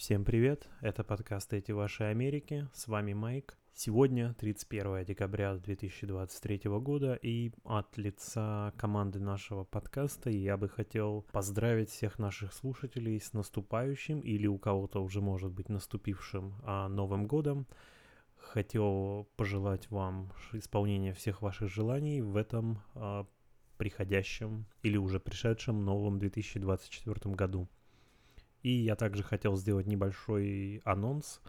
Всем привет, это подкаст «Эти ваши Америки», с вами Майк. Сегодня 31 декабря 2023 года, и от лица команды нашего подкаста я бы хотел поздравить всех наших слушателей с наступающим или у кого-то уже может быть наступившим а, Новым годом. Хотел пожелать вам исполнения всех ваших желаний в этом а, приходящем или уже пришедшем новом 2024 году. И я также хотел сделать небольшой анонс.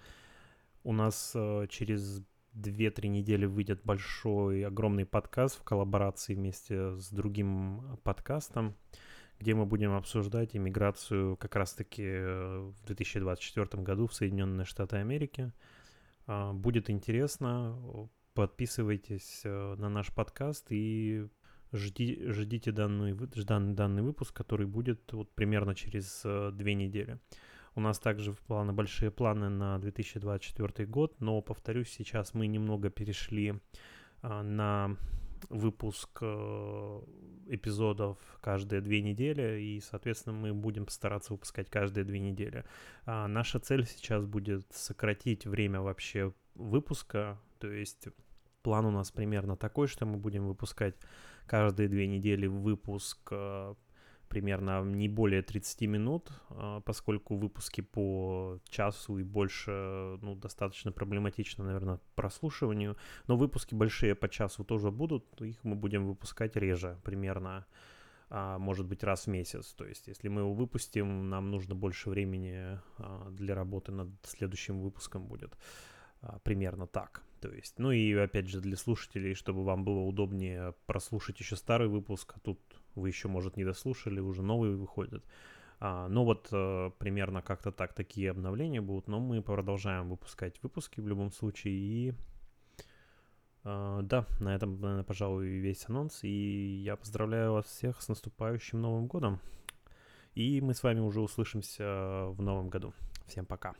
У нас э, через 2-3 недели выйдет большой, огромный подкаст в коллаборации вместе с другим подкастом, где мы будем обсуждать иммиграцию как раз-таки э, в 2024 году в Соединенные Штаты Америки. Э, будет интересно. Подписывайтесь э, на наш подкаст и жди, ждите данный, данный, данный выпуск, который будет вот примерно через э, две недели. У нас также в планы, большие планы на 2024 год, но, повторюсь, сейчас мы немного перешли э, на выпуск э, эпизодов каждые две недели, и, соответственно, мы будем стараться выпускать каждые две недели. А наша цель сейчас будет сократить время вообще выпуска, то есть план у нас примерно такой, что мы будем выпускать каждые две недели выпуск э, примерно не более 30 минут, э, поскольку выпуски по часу и больше, ну, достаточно проблематично, наверное, прослушиванию, но выпуски большие по часу тоже будут, их мы будем выпускать реже, примерно, а, может быть, раз в месяц. То есть, если мы его выпустим, нам нужно больше времени а, для работы над следующим выпуском будет. А, примерно так. То есть, ну и опять же для слушателей, чтобы вам было удобнее прослушать еще старый выпуск, а тут вы еще, может, не дослушали, уже новый выходит. А, ну вот а, примерно как-то так такие обновления будут, но мы продолжаем выпускать выпуски в любом случае. И а, да, на этом, наверное, пожалуй, весь анонс. И я поздравляю вас всех с наступающим Новым годом. И мы с вами уже услышимся в новом году. Всем пока.